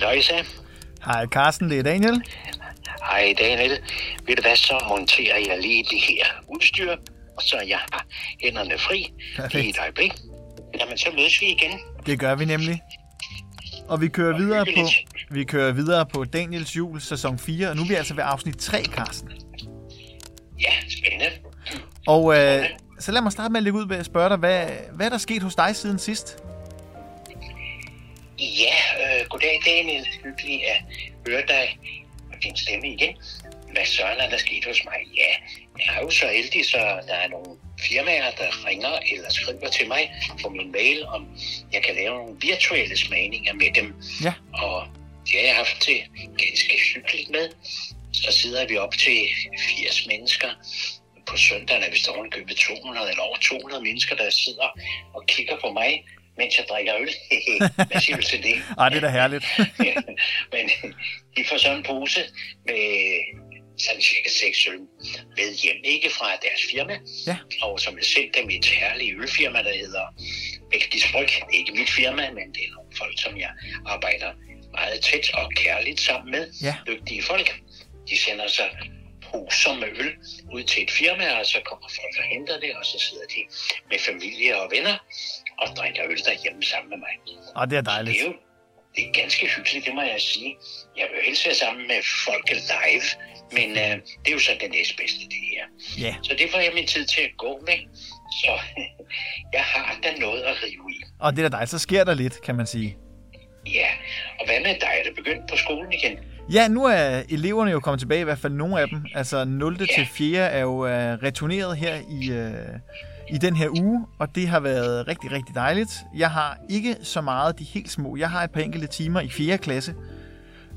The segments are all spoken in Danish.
Løjse. Hej Carsten, det er Daniel. Hej Daniel. Ved du hvad, så monterer jeg lige det her udstyr, og så jeg har hænderne fri Perfekt. i et øjeblik. Jamen, så mødes vi igen. Det gør vi nemlig. Og vi kører Og videre på, vi kører videre på Daniels jul sæson 4, og nu er vi altså ved afsnit 3, Carsten. Ja, spændende. Og øh, så lad mig starte med at lægge ud ved at spørge dig, hvad, hvad er der sket hos dig siden sidst? Ja, øh, goddag Daniel. Hyggeligt at høre dig og din stemme igen. Hvad søren er der sket hos mig? Ja, jeg er jo så heldig, så der er nogle firmaer, der ringer eller skriver til mig på min mail, om jeg kan lave nogle virtuelle smagninger med dem. Ja. Og det har jeg haft det ganske hyggeligt med. Så sidder vi op til 80 mennesker. På søndagen er vi står købet 200 eller over 200 mennesker, der sidder og kigger på mig, mens jeg drikker øl. Hvad siger du til det? Ej, det er da herligt. Men de får så en pose med sådan cirka 6 øl med hjem, ikke fra deres firma, Ja. og som er sendt dem i et herligt ølfirma, der hedder Belgisk Bryg. Ikke mit firma, men det er nogle folk, som jeg arbejder meget tæt og kærligt sammen med. Ja. Dygtige folk. De sender så poser med øl ud til et firma, og så kommer folk og henter det, og så sidder de med familie og venner og drikker øl derhjemme sammen med mig. Og det er dejligt. Det er jo det er ganske hyggeligt, det må jeg sige. Jeg vil helst være sammen med folk live, men øh, det er jo så det næstbedste, det her. Ja. Så det får jeg min tid til at gå med. Så jeg har da noget at rive i. Og det er da dejligt. Så sker der lidt, kan man sige. Ja, og hvad med dig? Er du begyndt på skolen igen? Ja, nu er eleverne jo kommet tilbage, i hvert fald nogle af dem. Altså 0. til 4. er jo uh, returneret her i, uh, i den her uge, og det har været rigtig, rigtig dejligt. Jeg har ikke så meget de helt små. Jeg har et par enkelte timer i 4. klasse.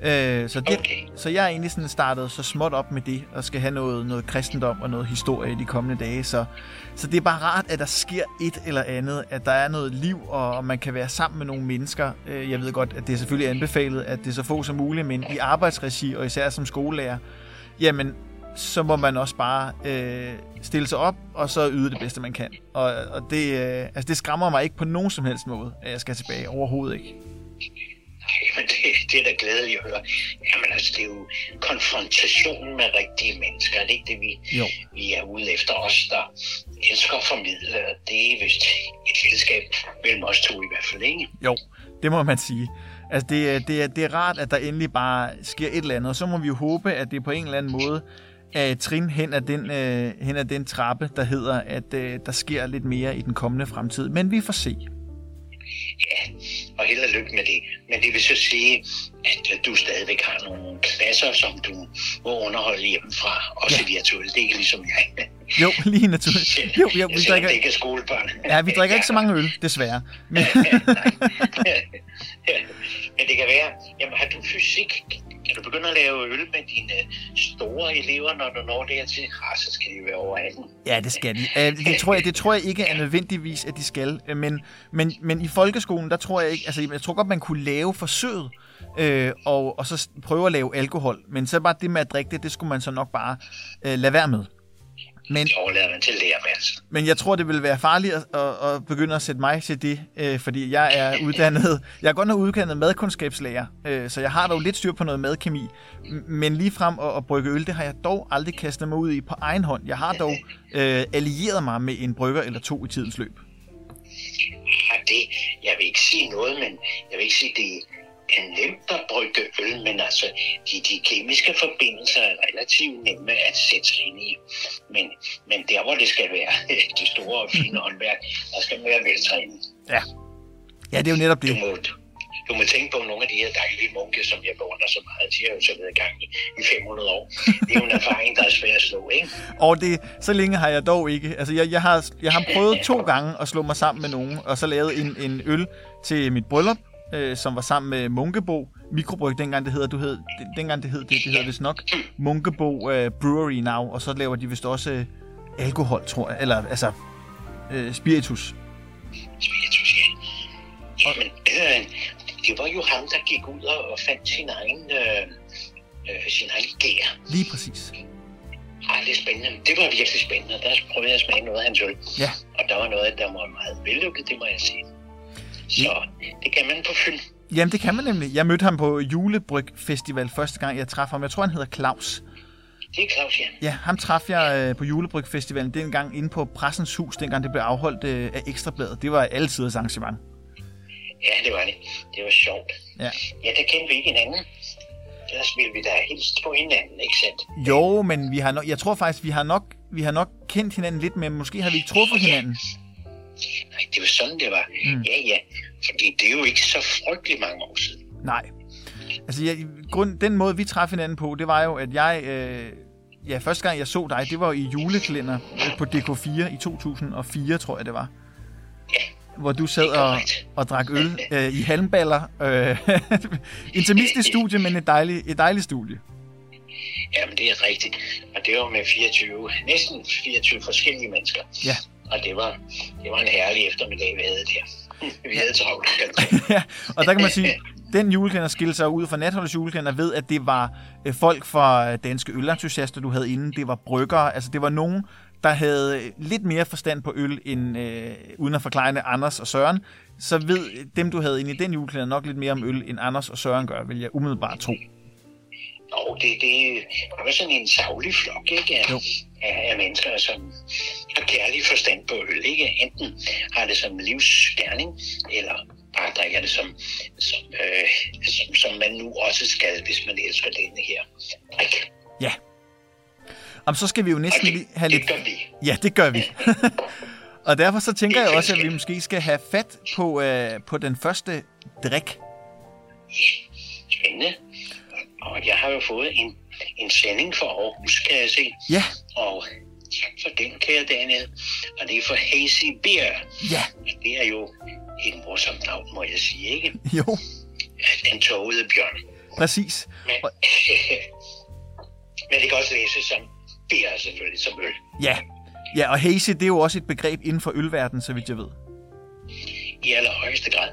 Uh, så, det, Okay. så jeg er egentlig sådan startet så småt op med det, og skal have noget, noget kristendom og noget historie de kommende dage. Så, så det er bare rart, at der sker et eller andet, at der er noget liv, og, og man kan være sammen med nogle mennesker. Øh, Jeg ved godt, at det er selvfølgelig anbefalet, at det er så få som muligt, men i arbejdsregi, og især som skolelærer, jamen, så må man også bare øh, stille sig op, og så yde det bedste, man kan. Og, og det, øh, altså, det skræmmer mig ikke på nogen som helst måde, at jeg skal tilbage. Overhovedet ikke. Nej, men det, det er da glædeligt at høre. Jamen altså, det er jo konfrontationen med rigtige mennesker. Er det ikke det, vi, Jo. vi er ude efter os, der elsker at formidle? Det er vist et fællesskab mellem os to i hvert fald, ikke? Jo, det må man sige. Altså, det, er- det, er, det er rart, at der endelig bare sker et eller andet, og så må vi jo håbe, at det på en eller anden måde er et trin hen ad den, øh, hen ad den trappe, der hedder, at øh, der sker lidt mere i den kommende fremtid. Men vi får se. Ja, og held og lykke med det. Men det vil så sige, at øh, du stadigvæk har nogle klasser, som du må underholde hjemmefra, også ja. virtuelt. Det er ikke ligesom jeg. Jo, lige naturligt. Jo, jo, vi drikker, det ikke er skolebørn. ja, vi drikker ikke så mange øl, desværre. Men, men det kan være, jamen har du fysik? Kan du begynde at lave øl med dine øh, store elever, når du når dertil? Ah, så skal de være over 18. Ja, det skal de. Øh, det tror jeg, det tror jeg ikke er nødvendigvis, at de skal. Øh, men, men, men i folkeskolen, der tror jeg ikke... Altså, jeg tror godt, man kunne lave forsøget, øh, og, og så prøve at lave alkohol. Men så bare det med at drikke det, det skulle man så nok bare øh, lade være med. Men, Det overlader man til lærerværelsen. men jeg tror, det vil være farligt at, at, at begynde at sætte mig til det, øh, fordi jeg er uddannet... Jeg er godt nok uddannet madkundskabslærer, øh, så jeg har dog lidt styr på noget madkemi. Men lige frem at, at brygge øl, det har jeg dog aldrig kastet mig ud i på egen hånd. Jeg har dog øh, allieret mig med en brygger eller to i tidens løb. Ja, det, jeg vil ikke sige noget, men jeg vil ikke sige, det er nemt at brygge øl, men altså, de, de kemiske forbindelser er relativt nemme at sætte sig ind i. Men, men der, hvor det skal være det store og fine håndværk, der skal man være veltrænet. Ja. Ja, det er jo netop Du det. må, du må tænke på nogle af de her dejlige munke, som jeg beundrer så meget. De har jo så været i gang i, i 500 år. Det er jo en erfaring, der er svær at slå, ikke? Og det, så længe har jeg dog ikke. Altså, jeg, jeg, har, jeg har prøvet to gange at slå mig sammen med nogen, og så lavet en, en øl til mit bryllup, øh, som var sammen med Munkebo Mikrobryg, dengang det hedder, du hed, dengang det hed, det, det hedder vist nok Munkebo øh, Brewery Now, og så laver de vist også øh, alkohol, tror jeg, eller altså øh, spiritus. spiritus, ja. Jamen, øh, det var jo ham, der gik ud og, og fandt sin egen, øh, øh, sin egen gær. Lige præcis. Ej, det er spændende. Det var virkelig spændende. Der prøvede jeg at smage noget af hans øl. Ja. Og der var noget, der var meget vellykket, det må jeg sige. Så det kan man på Fyn. Jamen, det kan man nemlig. Jeg mødte ham på Julebryg Festival første gang, jeg traf ham. Jeg tror, han hedder Claus. Det er Claus, ja. Ja, ham traf jeg øh, på Julebryg Festivalen dengang inde på Pressens Hus, dengang det blev afholdt øh, af Ekstrabladet. Det var altid et arrangement. Ja, det var det. Det var sjovt. Ja. Ja, der kendte vi ikke hinanden. Ellers ville vi da helst på hinanden, ikke sandt? Jo, men vi har nok, jeg tror faktisk, vi har nok, vi har nok kendt hinanden lidt, men måske har vi ikke truffet hinanden. Nej, det var sådan, det var. Mm. Ja, ja. Fordi det er jo ikke så frygtelig mange år siden. Nej. Altså, jeg, grund, den måde, vi træffede hinanden på, det var jo, at jeg... Øh, ja, første gang jeg så dig, det var i juleklænder på DK4 i 2004, tror jeg det var. Ja. Hvor du sad og, og drak øl øh, i halmballer. Øh, intimistisk studie, men et dejligt, et dejligt studie. Jamen, det er rigtigt. Og det var med 24, næsten 24 forskellige mennesker. Ja. Og det var, det var en herlig eftermiddag, vi havde der. Vi havde travlt. ja, og der kan man sige, den juleklænder skilte sig ud fra Natholdets juleklænder ved, at det var øh, folk fra danske ølentusiaster, du havde inde. Det var bryggere, altså det var nogen, der havde lidt mere forstand på øl, end øh, uden at forklare Anders og Søren. Så ved dem, du havde inde i den juleklænder, nok lidt mere om øl, end Anders og Søren gør, vil jeg umiddelbart tro. Og det, det, det var sådan en savlig flok, ikke? Jo. Af, af mennesker, som har kærlig forstand på øl, ikke? Enten har det som livsgerning, eller bare drikker det som, som, øh, som, som man nu også skal, hvis man elsker denne her drik. Ja. Jamen, så skal vi jo næsten det, lige have lidt... det gør vi. Ja, det gør vi. og derfor så tænker jeg også, at vi måske skal have fat på, øh, på den første drik. Spændende. Og jeg har jo fået en, en sending for Aarhus, kan jeg se. Ja, Og tak for den, kære Daniel. Og det er for Hazy Beer. ja, Det er jo et morsomt navn, må jeg sige, ikke? jo, Den tågede bjørn. præcis. Men, men det kan også læses som beer, selvfølgelig, som øl. Ja. Ja, og hazy, det er jo også et begreb inden for ølverdenen, så vidt jeg ved. I allerhøjeste grad.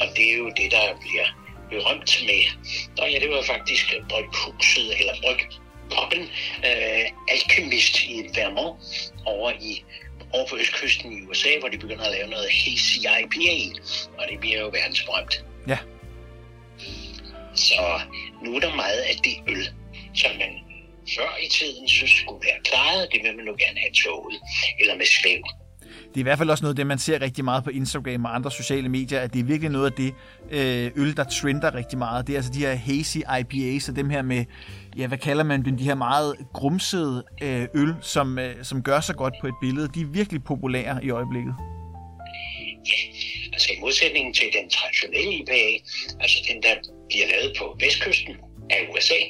Og det er jo det, der bliver berømt med. Nå ja, det var faktisk bryghuset, eller brygpoppen, øh, Alchemist i Vermont, over i over på østkysten i USA, hvor de begynder at lave noget hazy IPA, og det bliver jo verdensberømt. Ja. Så nu er der meget af det øl, som man før i tiden synes skulle være klaret, det vil man nu gerne have toget, eller med svæv. Det er i hvert fald også noget af det, man ser rigtig meget på Instagram og andre sociale medier, at det er virkelig noget af det øh, øl, der trender rigtig meget. Det er altså de her hazy IPAs og dem her med, ja, hvad kalder man dem, de her meget grumsede øh, øl, som, øh, som gør sig godt på et billede. De er virkelig populære i øjeblikket. Ja, Altså i modsætning til den traditionelle IPA, altså den, der bliver lavet på vestkysten af USA,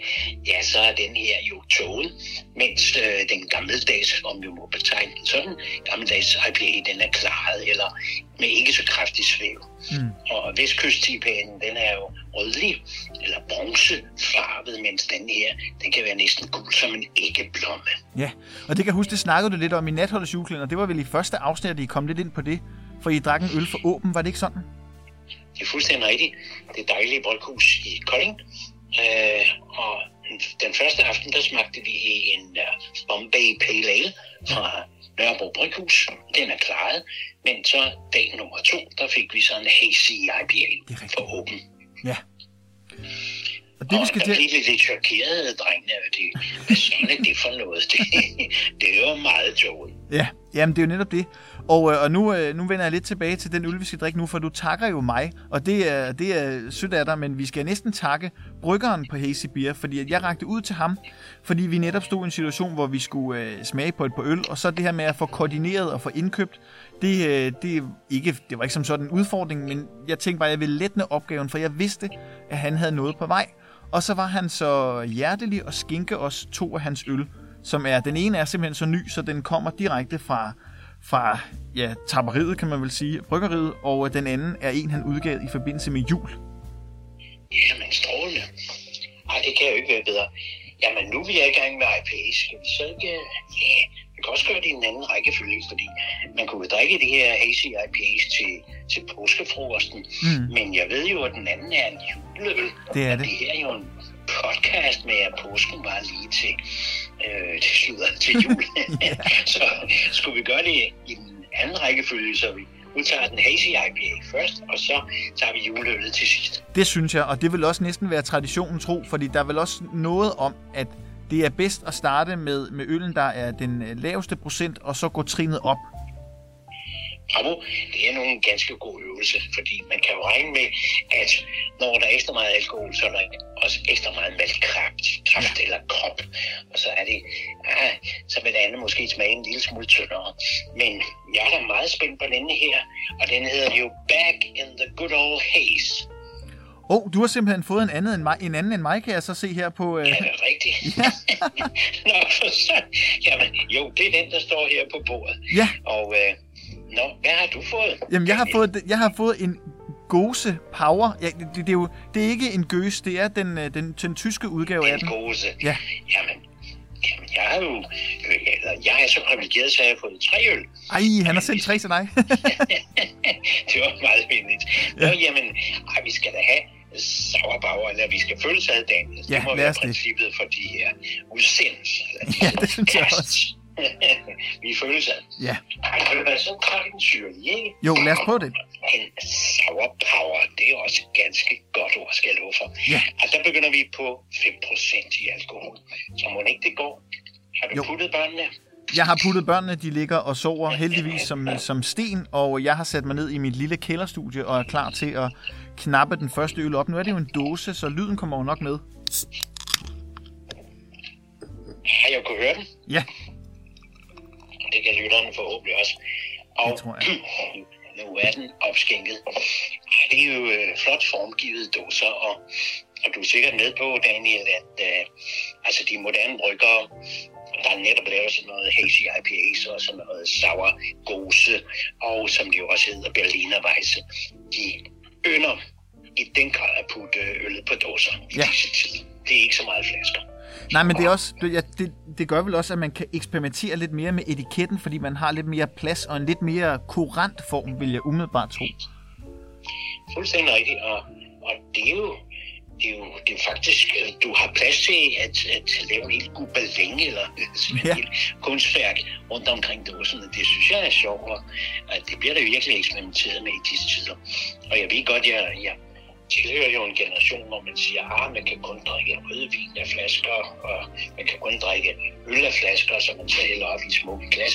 ja, så er den her jo toget, mens øh, den gammeldags, om vi må betegne den sådan, gammeldags IPA, den er klaret eller med ikke så kraftig svæv. Mm. Og vestkyst den er jo rødlig eller bronzefarvet, mens den her, den kan være næsten gul som en æggeblomme. Ja, og det kan jeg huske, det snakkede du lidt om i Natholdets juleklænder. Det var vel i første afsnit, at I kom lidt ind på det. For I drak en øl for åben, var det ikke sådan? Det er fuldstændig rigtigt. Det er dejlige bryghus i Kolding. Øh, og den, første aften, der smagte vi en uh, Bombay Pale Ale fra Nørrebro Bryghus. Den er klaret. Men så dag nummer to, der fik vi sådan en hazy IPA for åben. Ja. Og det, vi skal og til... der blev lidt, chokeret, drengene. Det, hvad sådan er det for noget? Det, det er jo meget tåget. Ja, jamen det er jo netop det. Og, øh, og nu, øh, nu vender jeg lidt tilbage til den øl, vi skal drikke nu, for du takker jo mig, og det er, det er sødt af dig, men vi skal næsten takke bryggeren på Hazy Beer, fordi jeg rakte ud til ham, fordi vi netop stod i en situation, hvor vi skulle øh, smage på et par øl, og så det her med at få koordineret og få indkøbt, det, øh, det, ikke, det var ikke som sådan en udfordring, men jeg tænkte bare, at jeg ville lette opgaven, for jeg vidste, at han havde noget på vej. Og så var han så hjertelig og skinke os to af hans øl, som er, den ene er simpelthen så ny, så den kommer direkte fra, fra ja, tapperiet, kan man vel sige, bryggeriet, og den anden er en, han udgav i forbindelse med jul. Jamen, strålende. Ej, det kan jo ikke være bedre. Jamen, nu er vi er i gang med IPA. Skal vi så ikke... Ja, vi kan også gøre det i en anden rækkefølge, fordi man kunne drikke det her hazy IPAs til, til påskefrokosten. Mm. Men jeg ved jo, at den anden er en juleøl. Det er Og det. det her er jo en podcast med, at påsken var lige til, øh, til, slutter, til jul. Så skulle vi gøre det i den anden rækkefølge, så vi du tager den hazy IPA først, og så tager vi juleøllet til sidst. Det synes jeg, og det vil også næsten være traditionen tro, fordi der er vel også noget om, at det er bedst at starte med, med øllen, der er den laveste procent, og så gå trinet op. Bravo, det er nogle ganske gode øvelser, fordi man kan jo regne med, at når der er ekstra meget alkohol, så er der også ekstra meget maltkraft kraft eller krop. Og så er det, ja, så vil det andet måske smage en lille smule tyndere. Men jeg er da meget spændt på denne her, og den hedder jo Back in the Good Old Haze. Åh, oh, du har simpelthen fået en anden end mig, en anden end mig kan jeg så se her på... Øh... Ja, det er rigtigt. Ja. Nå, for så, jamen, jo, det er den, der står her på bordet. Ja. Og øh, Nå, hvad har du fået? Jamen, jeg har fået, jeg har fået en Gose Power. Ja, det, det, er jo det er ikke en gøs, det er den, øh, den, den tyske udgave en af den. En Gose? Ja. Jamen, jamen, jeg er jo... Eller, jeg er så privilegeret, så jeg har fået tre øl. Ej, han har sendt tre til dig. det var meget venligt. Nå, ja. jamen, ej, vi skal da have sauerbauer, eller vi skal følge sig af dagen. Det Ja, må lad være os det. princippet for de her udsendelser. Ja, det synes jeg også. vi følger sig. ja. Ej, ved du hvad, så den syrlige, ikke? Jo, lad os prøve det. En power, det er også ganske godt ord, skal jeg love for. Ja. Og der begynder vi på 5% i alkohol. Så må ikke det går. Har du Jo. puttet børnene? Jeg har puttet børnene, de ligger og sover heldigvis som, som sten, og jeg har sat mig ned i mit lille kælderstudie og er klar til at knappe den første øl op. Nu er det jo en dåse, så lyden kommer jo nok med. Har jeg kunne høre den? Ja, Det kan lytterne forhåbentlig også. Og Det tror jeg. nu er den opskænket. Det er jo øh, flot formgivet dåser, og, og du er sikkert med på, Daniel, at øh, altså de moderne bryggere, der er netop lavet sådan noget hazy IPAs og sådan noget sour gose, og som de jo også hedder Berliner Weisse, de ynder i den grad at putte øllet på dåser i Ja. disse tider. Det er ikke så meget flasker. Nej, men det, er også, det, ja, det, det gør vel også, at man kan eksperimentere lidt mere med etiketten, fordi man har lidt mere plads og en lidt mere kurant form, vil jeg umiddelbart tro. Fuldstændig rigtigt, og, og det er jo det er jo det er jo faktisk, øh, du har plads til at, at lave en helt gubaling eller sådan et Ja. helt kunstværk rundt omkring dåsen. og Det synes jeg er sjovt, og at det bliver der virkelig eksperimenteret med i disse tider. Og jeg ved godt, jeg, jeg tilhører jo en generation, hvor man siger, at man kan kun drikke rødvin af flasker, og man kan kun drikke øl af flasker, som man så hælder op i smukke glas.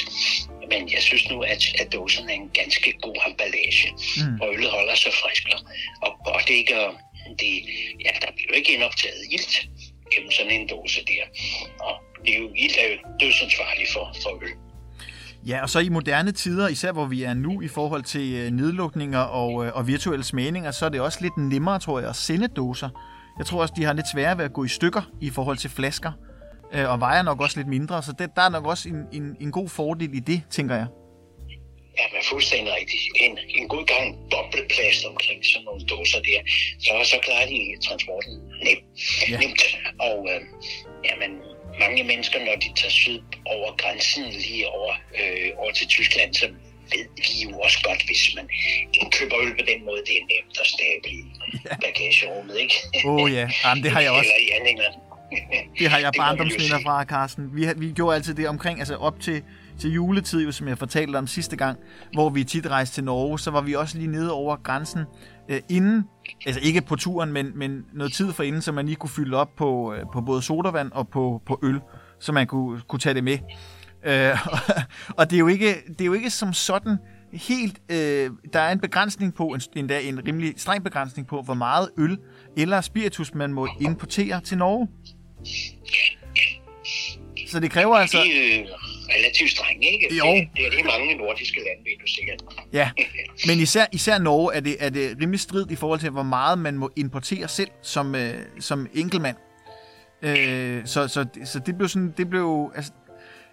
Men jeg synes nu, at, at dåsen er en ganske god emballage, Mm. og øllet holder sig frisk. Og godt ikke at det, ja, der bliver jo ikke indoptaget ilt gennem sådan en dåse der. Og det er jo, ilt er jo dødsansvarlig for, for øl. Ja, og så i moderne tider, især hvor vi er nu i forhold til øh, nedlukninger og, øh, og virtuelle smagninger, så er det også lidt nemmere, tror jeg, at sende dåser. Jeg tror også, de har lidt sværere ved at gå i stykker i forhold til flasker, øh, og vejer nok også lidt mindre, så det, der er nok også en, en, en god fordel i det, tænker jeg. Ja, men fuldstændig rigtigt. En, en god gang bobleplast omkring sådan nogle dåser der, så, så klarer de transporten nem, Ja. ja. nemt. Og øh, jamen, mange mennesker, når de tager syd over grænsen, lige over, øh, over til Tyskland, så ved vi jo også godt, hvis man indkøber øl på den måde, det er nemt at stable i bagagerummet, ikke? Åh oh, ja, Jamen, det har jeg også. Eller i anhængeren. Det har jeg barndomsminder fra, Carsten. Vi, vi gjorde altid det omkring, altså op til, til juletid, jo, som jeg fortalte om sidste gang, hvor vi tit rejste til Norge, så var vi også lige nede over grænsen, øh, inden, altså ikke på turen, men, men noget tid for inden, så man lige kunne fylde op på, øh, på både sodavand og på, på øl, så man kunne, kunne tage det med. Øh, og det er, jo ikke, det er jo ikke som sådan helt... Øh, der er en begrænsning på, en, endda en rimelig streng begrænsning på, hvor meget øl eller spiritus man må importere til Norge. Så det kræver altså... De er øh, relativt strenge, ikke? Jo. Det, det er de mange nordiske lande, ved du sikkert. Ja, men især, især Norge er det, er det rimelig strid i forhold til, hvor meget man må importere selv som, øh, som enkeltmand. Øh, så, så, så det blev sådan, det blev, altså,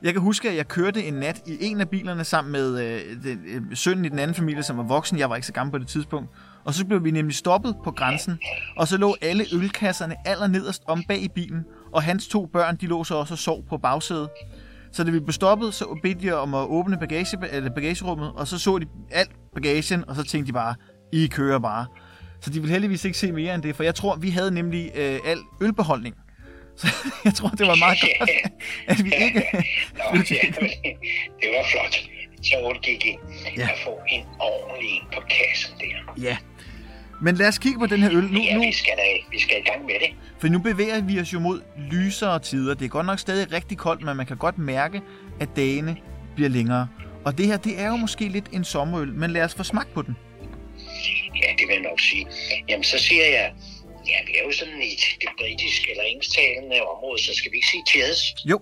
jeg kan huske, at jeg kørte en nat i en af bilerne sammen med øh, den, øh, sønnen i den anden familie, som var voksen. Jeg var ikke så gammel på det tidspunkt. Og så blev vi nemlig stoppet på grænsen, og så lå alle ølkasserne allernederst om bag i bilen, og hans to børn, de lå så også og sov på bagsædet. Så da vi blev stoppet, så bedte de om at åbne bagage, eller bagagerummet, og så så de alt bagagen, og så tænkte de bare, I kører bare. Så de ville heldigvis ikke se mere end det, for jeg tror, vi havde nemlig øh, al ølbeholdning. Så jeg tror, det var meget godt, at vi ikke... Nå, ja, det var flot. Så undgik I Ja. ja. at få en ordentlig Men lad os kigge på den her øl. Nu, ja, nu, vi skal, da, vi skal i gang med det. for nu bevæger vi os jo mod lysere tider. Det er godt nok stadig rigtig koldt, men man kan godt mærke, at dagene bliver længere. Og det her, det er jo måske lidt en sommerøl, men lad os få smagt på den. Ja, det vil jeg nok sige. Jamen, så siger jeg, ja, vi er jo sådan i det britiske eller engelsktalende område, så skal vi ikke sige cheers. Jo,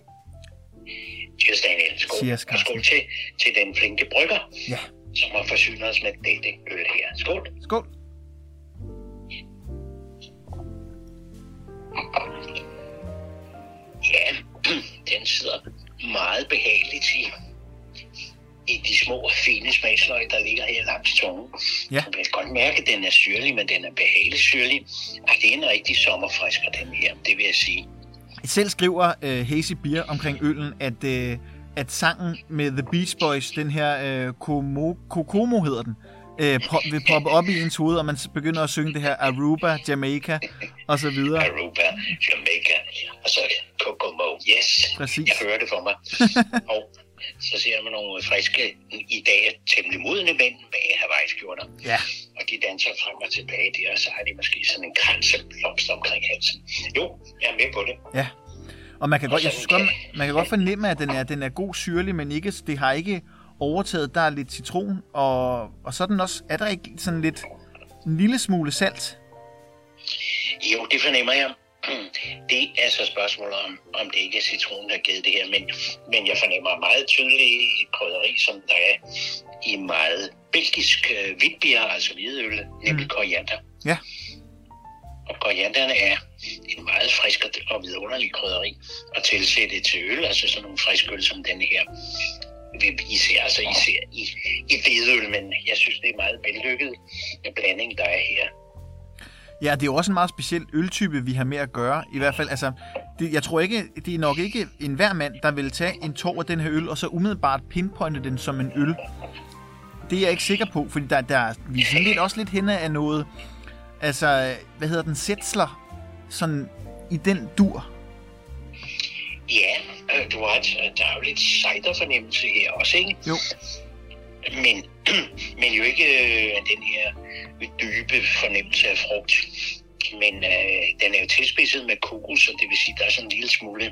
Cheers, Daniel. Skål. Cheers, og skål til, til den flinke brygger, ja. som har forsynet os med dette øl her. Skål. Skål. Ja, den sidder meget behageligt i, i de små, fine smagsløg, der ligger her langs tungen. Ja. Jeg kan godt mærke, at den er syrlig, men den er behageligt syrlig. Ej, det er en rigtig sommerfrisker, den her, det vil jeg sige. Selv skriver uh, Hazy Beer omkring øllen, at, uh, at sangen med The Beach Boys, den her uh, Komo, Kokomo hedder den, uh, pop, vil poppe op i ens hoved, og man begynder at synge det her Aruba, Jamaica og så videre. Aruba, Jamaica, og så Kokomo. Yes, Præcis. jeg hører det for mig. og så ser man nogle friske, i dag temmelig modne mænd med Hawaii-skjorter. Ja. Og de danser frem og tilbage der, og så har de måske sådan en kranseblomst omkring halsen. Jo, jeg er med på det. Ja. Og man kan godt, jeg synes godt, man kan godt fornemme, at den er, den er god syrlig, men ikke, det har ikke overtaget. Der er lidt citron, og, og så er, den også, er der ikke sådan lidt en lille smule salt? Jo, det fornemmer jeg. Det er så spørgsmålet om, om det ikke er citronen, der har givet det her, men, men jeg fornemmer meget tydeligt et krydderi, som der er i meget belgisk øh, hvidbier, altså hvidøl, nemlig koriander. Ja. Og korianderne er en meget frisk og vidunderlig krydderi at tilsætte til øl, altså sådan nogle friske øl som denne her. Især, altså især i, i hvidøl, men jeg synes, det er meget vellykket blanding, der er her. Ja, det er jo også en meget speciel øltype, vi har med at gøre. I hvert fald, altså, det, jeg tror ikke, det er nok ikke en hver mand, der vil tage en tår af den her øl, og så umiddelbart pinpointe den som en øl. Det er jeg ikke sikker på, fordi der, der vi er sådan lidt, også lidt henne af noget, altså, hvad hedder den, sætsler, sådan i den dur. Ja, øh, du har er jo lidt cider-fornemmelse her også, ikke? Jo. Men, men jo ikke øh, den her dybe fornemmelse af frugt. Men øh, den er jo tilspidset med kokos, og det vil sige, at der er sådan en lille smule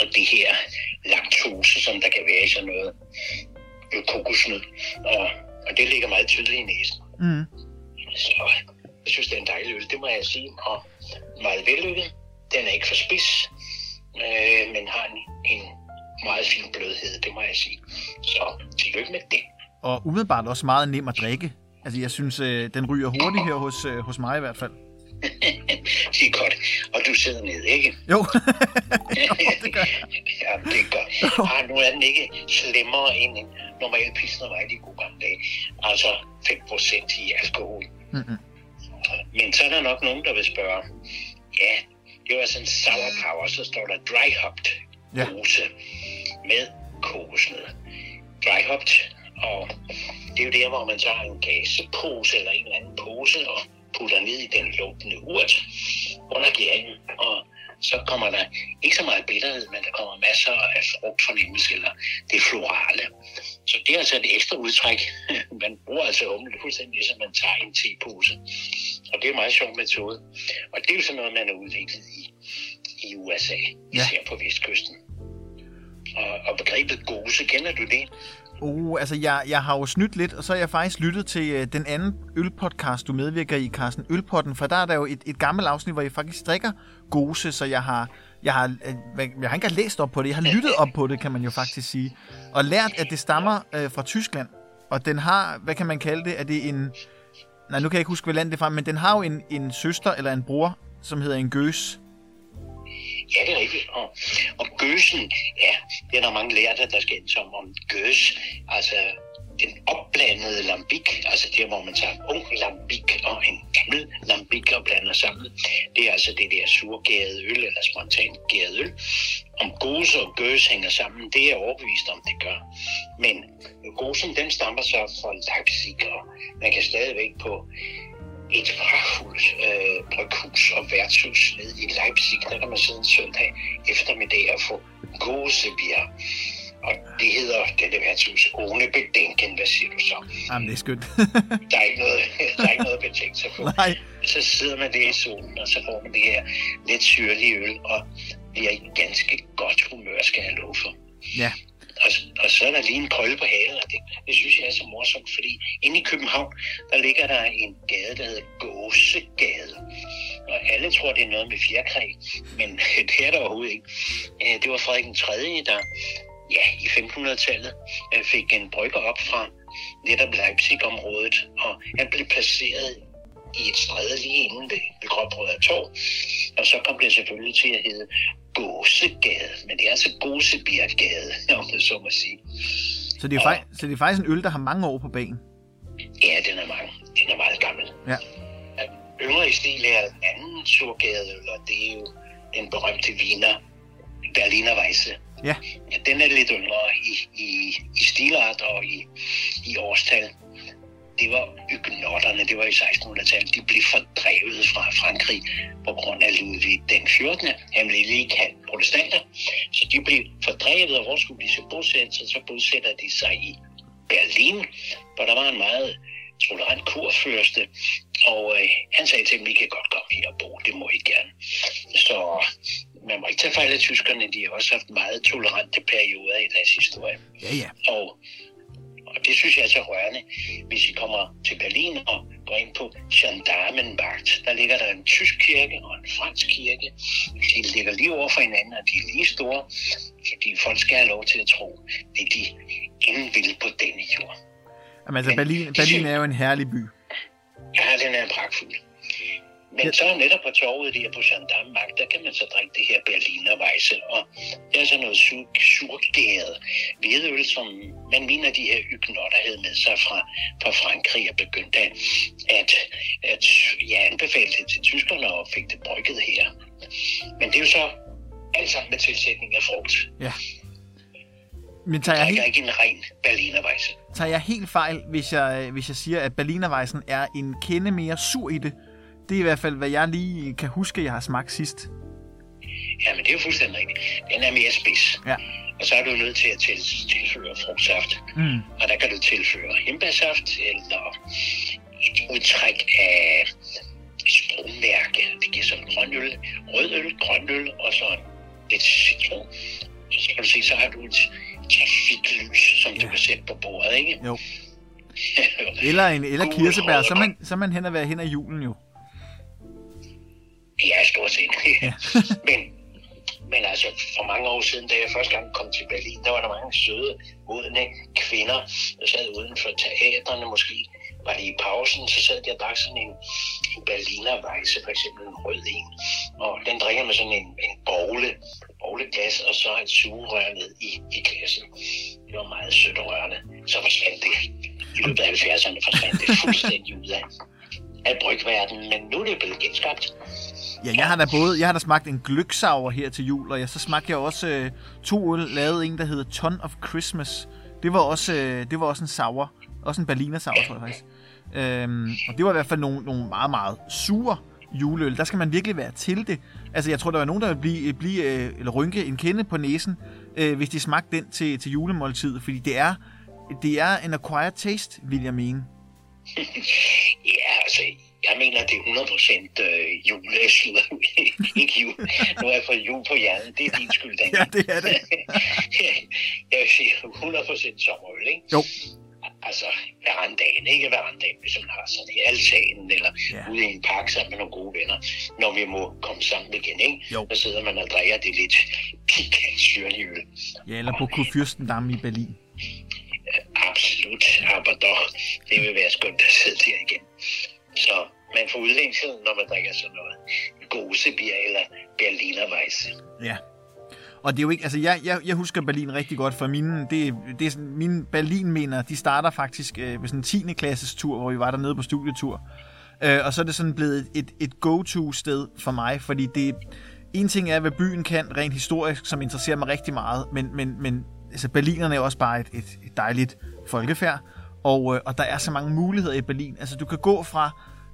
af det her laktose, som der kan være i sådan noget øh, kokosnød. Og, og det ligger meget tydeligt i næsen. Mm. Så jeg synes, det er en dejlig øl, det må jeg sige. Og meget vellykket. Den er ikke for spids, øh, men har en, en meget fin blødhed, det må jeg sige. Så tillykke med det. Og umiddelbart også meget nem at drikke. Altså, jeg synes, øh, den ryger hurtigt her hos, øh, hos mig i hvert fald. det er godt. Og du sidder ned, ikke? Jo, det gør jeg. Ja, det er godt. Ah, nu er den ikke slemmere end en normal pilsner var i de gode gamle dage. Altså 5% i alkohol. Mm-mm. Men så er der nok nogen, der vil spørge, ja, det var sådan en sour power, så står der dry hopped Ja. med kokosnød. Dry hopped, og det er jo der, hvor man tager en gasepose eller en eller anden pose og putter ned i den lukkende urt under gæringen, og så kommer der ikke så meget bitterhed, men der kommer masser af frugtfornemmelse eller det florale. Så det er altså et ekstra udtræk. Man bruger altså humle fuldstændig ligesom man tager en tepose. Og det er en meget sjov metode. Og det er jo sådan noget, man har udviklet i, i USA, Ja. især på vestkysten. Og, og begrebet gose, kender du det? Oh, altså jeg, jeg har jo snydt lidt, og så har jeg faktisk lyttet til øh, den anden ølpodcast, du medvirker i, Carsten, Ølpotten, for der er der jo et, et gammelt afsnit, hvor jeg faktisk drikker gose, så jeg har, jeg har, øh, jeg har ikke engang læst op på det, jeg har lyttet op på det, kan man jo faktisk sige, og lært, at det stammer øh, fra Tyskland, og den har, hvad kan man kalde det, er det en, nej nu kan jeg ikke huske, hvad land det er fra, men den har jo en, en søster eller en bror, som hedder en gøs. Ja, det er rigtigt. Og, og gøsen, ja, det er der mange lærte, der skal ind som om gøs. Altså den opblandede lambik, altså der, hvor man tager ung lambik og en gammel lambik og blander sammen. Det er altså det der surgærede øl, eller spontant gæret øl. Om gose og gøs hænger sammen, det er jeg overbevist om, det gør. Men gosen, den stammer så fra Leipzig, og man kan stadigvæk på et pragtfuldt øh, bryghus og værtshus ned i Leipzig. Der kan man sidde en søndag eftermiddag og få gåsebier. Og det hedder dette værtshus One Bedenken. Hvad siger du så? Jamen, det er skønt. der, er ikke noget, der er ikke noget betænkt sig på. Nej. Så sidder man der i solen, og så får man det her lidt syrlige øl, og bliver i ganske godt humør, skal jeg love for. Ja. Og, og så er der lige en krølle på halen, og det, det synes jeg er så morsomt, fordi inde i København, der ligger der en gade, der hedder Gåsegade. Og alle tror, det er noget med fjerkræ, men det er der overhovedet ikke. Øh, det var Frederik den 3., der ja, i 1500-tallet øh, fik en brygger op fra netop Leipzig-området, og han blev placeret i et stræde lige inden ved, ved Gråbrød Torv. Og så kom det selvfølgelig til at hedde Gåsegade, men det er altså Gåsebjerggade, om det så må sige. Så det, er fakt- så det er faktisk en øl, der har mange år på banen. Ja, den er mange. Den er meget gammel. Ja. Yngre i stil er en anden surgadeøl, og det er jo den berømte viner, Berliner Weisse. Ja. Ja, den er lidt yngre i, i, i stilart og i, i årstal. Det var ygnotterne, det var i 1600-tallet. De blev fordrevet fra Frankrig på grund af Ludvig den 14. Han blev lige kaldt protestanter. Så de blev fordrevet, og hvor skulle de så bosætte sig? Så bosætter de sig i Berlin, hvor der var en meget tolerant kurfyrste, og øh, han sagde til dem, I kan godt komme her og bo, det må I gerne. Så man må ikke tage fejl af tyskerne, de har også haft meget tolerante perioder i deres historie. Ja, ja. Og, og det synes jeg er så rørende. Hvis I kommer til Berlin og går ind på Gendarmenmarkt, der ligger der en tysk kirke og en fransk kirke. De ligger lige over for hinanden, og de er lige store, fordi folk skal have lov til at tro, det de ingen vil på denne jord. Jamen, altså, Men- Berlin, Berlin er jo en herlig by. Ja, den er pragtfuld. Men Ja. så netop på torvet der på Gendarmenmarkt, der kan man så drikke det her Berliner Weisse, og det er så noget sur, surgæret hvidøl, som man mener, de her ygnotter havde med sig fra, fra Frankrig og begyndte at, at, at ja, anbefale det til tyskerne og fik det brygget her. Men det er jo så alt sammen med tilsætning af frugt. Ja. Men tager Der jeg, helt, ikke en ren Berliner Weisse. tager jeg helt fejl, hvis jeg, hvis jeg siger, at Berlinerweisen er en kende mere sur i det? Det er i hvert fald, hvad jeg lige kan huske, jeg har smagt sidst. Ja, men det er jo fuldstændig rigtigt. Den er mere spids. Ja. Og så er du nødt til at til, tilføre frugtsaft. Mm. Og der kan du tilføre hembærsaft eller et udtræk af sprungmærke. Det giver sådan grøn øl, rød øl, grøn øl og så lidt citron. Så kan du se, så har du et trafiklys, som du Ja. kan sætte på bordet, ikke? Jo. Eller, en, eller kirsebær, så og man, så man hen at være hen ad julen jo. Ja, stort set. Ja. men, men altså, for mange år siden, da jeg første gang kom til Berlin, der var der mange søde, modne kvinder, der sad uden for teaterne måske. Var det i pausen, så sad de og drak sådan en, en Berliner Weisse, for eksempel en rød en. Og den drikker med sådan en, en bogle, bowleglas, og så et sugerør ned i, i glassen. Det var meget sødt og rørende. Så forsvandt det. I løbet af 70'erne forsvandt det fuldstændig ud af, af brygverdenen, men nu er det blevet genskabt. Ja, jeg har da både, jeg har da smagt en gløksauer her til jul, og jeg, så smagte jeg også øh, to øl, lavet en, der hedder Ton of Christmas. Det var også, øh, det var også en sauer. også en berliner sauer, tror jeg faktisk. Øhm, og det var i hvert fald nogle, nogle meget, meget sure juleøl. Der skal man virkelig være til det. Altså, jeg tror, der var nogen, der ville blive, blive øh, eller rynke en kende på næsen, øh, hvis de smagte den til, til julemåltid, fordi det er, det er en acquired taste, vil jeg mene. Ja, altså, jeg mener, det er 100% øh, juleslud. ikke jul. Nu har jeg fået jul på hjernen. Det er din skyld, Dan. Ja, det er det. jeg vil sige 100% sommerøl, ikke? Jo. Altså, verandagen, ikke verandagen, hvis man har sådan i altanen, eller Ja. ude i en park sammen med nogle gode venner, når vi må komme sammen igen, ikke? Jo. Så sidder man og drikker det lidt pikant syrlige øl. Ja, eller på Kurfürstendamm i Berlin. Absolut, aber doch. Det vil være skønt at sidde der igen. Så man får udlængsel, når man drikker sådan noget. Gosebier eller Berliner Weisse. Ja. Og det er jo ikke, altså jeg, jeg, jeg husker Berlin rigtig godt, for mine, det, det er sådan, mine Berlin mener, de starter faktisk øh, ved sådan en 10. klasses tur, hvor vi var dernede på studietur. Øh, og så er det sådan blevet et, et go-to sted for mig, fordi det, en ting er, hvad byen kan rent historisk, som interesserer mig rigtig meget, men, men, men altså Berlinerne er også bare et, et, et dejligt folkefærd, og, øh, og der er så mange muligheder i Berlin. Altså du kan gå fra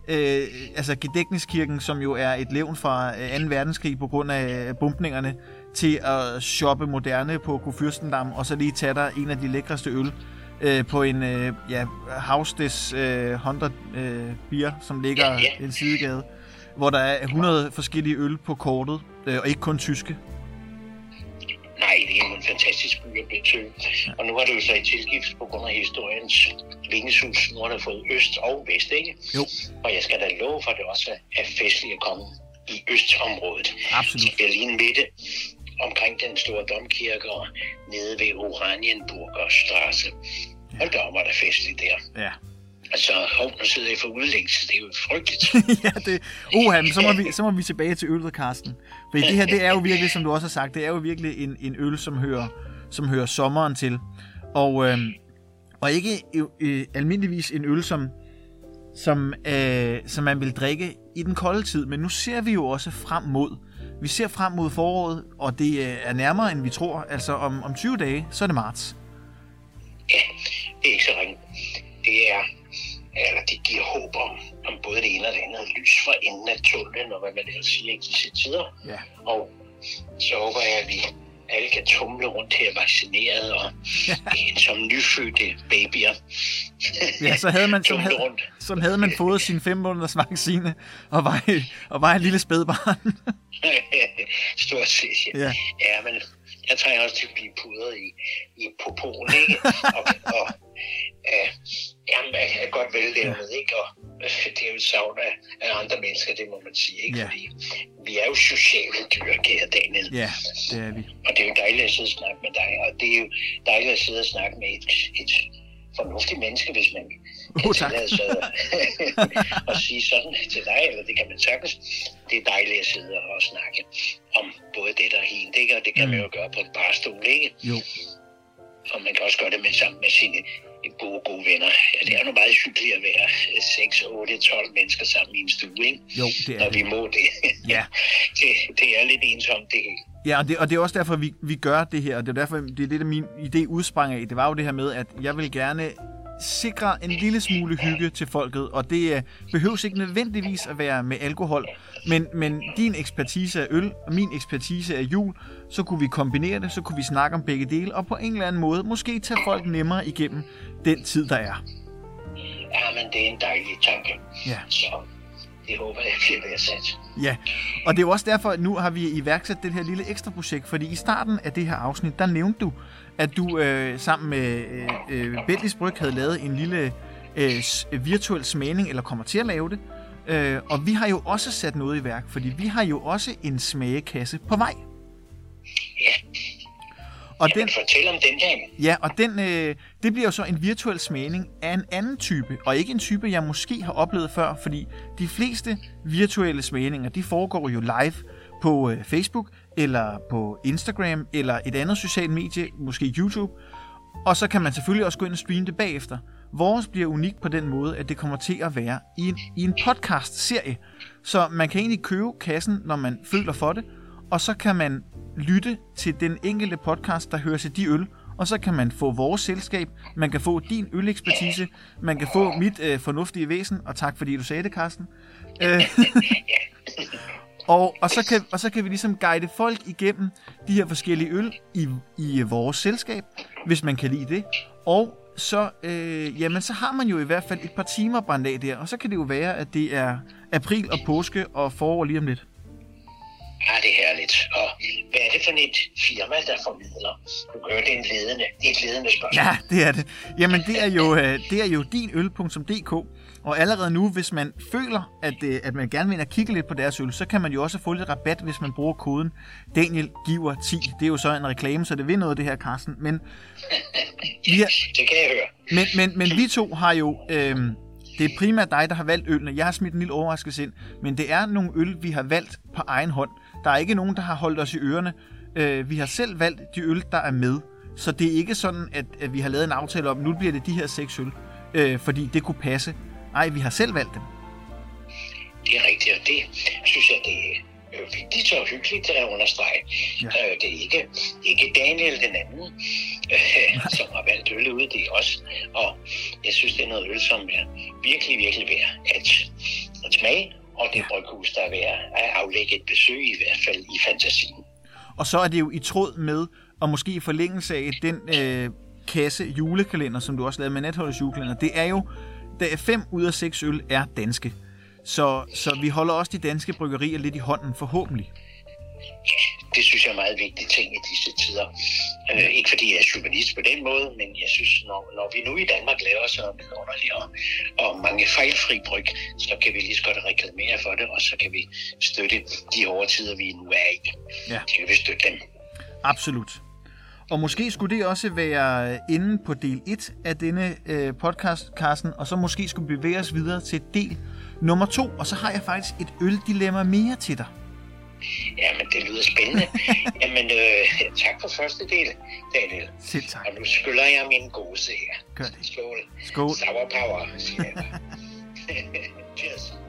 øh, altså Gedæchtniskirken, som jo er et levn fra øh, 2. verdenskrig på grund af øh, bumpningerne, til at shoppe moderne på Kurfürstendam, og så lige tage dig en af de lækreste øl øh, på en øh, ja, Haustes øh, 100 øh, bier, som ligger Ja, ja. en sidegade, hvor der er 100 forskellige øl på kortet, øh, og ikke kun tyske. Nej, det er en fantastisk by at besøge. Og nu har det jo så i tilgift på grund af historiens vingesus. Nu har der fået øst og vest, ikke? Jo. Og jeg skal da love for, at det også er festligt at komme i østområdet. Absolut. I Berlin Mitte, omkring den store domkirke og nede ved Oranienburger Straße. Hold da op, er der festligt der. Ja. Altså, hov, nu sidder jeg for udlængst. Det er jo frygteligt. ja, det... Oha, men så må, vi, så må vi tilbage til øllet, Karsten. For det her, det er jo virkelig, som du også har sagt, det er jo virkelig en, en øl, som hører, som hører sommeren til. Og, øh, og ikke øh, almindeligvis en øl, som, som, øh, som man vil drikke i den kolde tid. Men nu ser vi jo også frem mod. Vi ser frem mod foråret, og det øh, er nærmere, end vi tror. Altså om, om 20 dage, så er det marts. Ja, det er ikke så ringe. Det er, eller det giver håb om, om både det ene og det andet lys for enden af tunnelen, og hvad man ellers siger i disse tider. Ja. Og så håber jeg, at vi alle kan tumle rundt her vaccineret og som nyfødte babyer. Ja, så havde man, som havde, rundt. som havde man fået sin 5 måneders vaccine, og var, og var et lille spædbarn. Stort set. Ja. Ja. ja, men jeg trænger også til at blive pudret i, i popoen, ikke? Og, og øh, jamen, jeg er godt vellevnet, ikke? Og øh, det er jo et savn af, af andre mennesker, det må man sige, ikke? Ja. Fordi vi er jo sociale dyr, kære Daniel. Ja, det er vi. Og det er jo dejligt at sidde og snakke med dig, og det er jo dejligt at sidde og snakke med et, et fornuftigt menneske, hvis man Oh, tak. at, at sige sådan til dig, eller det kan man sagtens. Det er dejligt at sidde og snakke om både det og hende, ikke? og det kan man jo gøre på en barstol, ikke? Jo, Og man kan også gøre det med sammen med sine gode, gode venner. Ja, det er nu meget hyggeligt at være 6, 8, 12 mennesker sammen i en stue, ikke? jo, det er Når vi det. må det. Ja. det, det er lidt ensomt, det hele. Ja, og det, og det er også derfor, vi, vi gør det her, og det er derfor, det er det, der min idé udsprang af. Det var jo det her med, at jeg vil gerne sikre en lille smule hygge til folket, og det øh, behøves ikke nødvendigvis at være med alkohol, men, men din ekspertise er øl, og min ekspertise er jul, så kunne vi kombinere det, så kunne vi snakke om begge dele, og på en eller anden måde måske tage folk nemmere igennem den tid, der er. Ja, men det er en dejlig tanke. Ja. Så det håber jeg bliver værdsat. Ja, og det er jo også derfor, at nu har vi iværksat det her lille ekstra projekt, fordi i starten af det her afsnit, der nævnte du, at du øh, sammen med øh, øh, Bentleys Bryg havde lavet en lille øh, virtuel smagning, eller kommer til at lave det. Øh, og vi har jo også sat noget i værk, fordi vi har jo også en smagekasse på vej. Ja, Og jeg den, vil fortælle om den her. ja, og den, øh, det bliver jo så en virtuel smagning af en anden type, og ikke en type, jeg måske har oplevet før, fordi de fleste virtuelle smagninger, de foregår jo live på øh, Facebook, eller på Instagram, eller et andet socialt medie, måske YouTube, og så kan man selvfølgelig også gå ind og streame det bagefter. Vores bliver unikt på den måde, at det kommer til at være i en, i en podcast-serie. Så man kan egentlig købe kassen, når man føler for det, og så kan man lytte til den enkelte podcast, der hører til de øl, og så kan man få vores selskab, man kan få din ølekspertise, man kan få mit øh, fornuftige væsen, og tak fordi du sagde det, Carsten. Øh, og, og, så kan, og så kan vi ligesom guide folk igennem de her forskellige øl i, i vores selskab, hvis man kan lide det. Og så, øh, jamen, så har man jo i hvert fald et par timer brændt af der, og så kan det jo være, at det er april og påske og forår lige om lidt. Ja, det er herligt. Og hvad er det for et firma, der formidler? Du gør det er en ledende, det er et ledende spørgsmål. Ja, det er det. Jamen, det er jo, øh, det er jo dinøl.dk, og allerede nu, hvis man føler, at, øh, at man gerne vil ind og kigge lidt på deres øl, så kan man jo også få lidt rabat, hvis man bruger koden Daniel giver 10. Det er jo så en reklame, så det vil noget, det her, Carsten. Men vi har, Det kan jeg høre. men, men, men vi to har jo... Øhm, det er primært dig, der har valgt ølene. Jeg har smidt en lille overraskelse ind. Men det er nogle øl, vi har valgt på egen hånd. Der er ikke nogen, der har holdt os i ørerne. Øh, vi har selv valgt de øl, der er med. Så det er ikke sådan, at, at vi har lavet en aftale om, nu bliver det de her seks øl. Øh, fordi det kunne passe. Nej, vi har selv valgt dem. Det er rigtigt, og det synes jeg, det er øh, vigtigt og hyggeligt at understrege. Ja. Ja. Det er ikke, ikke Daniel den anden, øh, som har valgt øl ud, det er os. Og jeg synes, det er noget øl, som er virkelig, virkelig værd at, at smage. Og det bryghus, der er værd at aflægge et besøg, i hvert fald i fantasien. Og så er det jo i tråd med, og måske i forlængelse af den øh, kasse julekalender, som du også lavede med Netholders julekalender, det er jo, er fem ud af seks øl er danske. Så, så vi holder også de danske bryggerier lidt i hånden, forhåbentlig. Ja, synes jeg er en meget vigtig ting i disse tider. Øh, ikke fordi jeg er journalist på den måde, men jeg synes, når, når vi nu i Danmark laver så vidunderlige og, og mange fejlfri bryg, så kan vi lige så godt reklamere for det, og så kan vi støtte de hårde tider, vi nu er i. Ja. Så kan vi støtte dem. Absolut. Og måske skulle det også være inde på del 1 af denne øh, podcast, Carsten, og så måske skulle vi bevæge os videre til del nummer 2, og så har jeg faktisk et øldilemma mere til dig. Ja, men det lyder spændende. Jamen, øh, tak for første del, Daniel. Selv tak. Og nu skylder jeg min gode her. Gør det. Skål. Skål. Sour power, siger jeg. Cheers.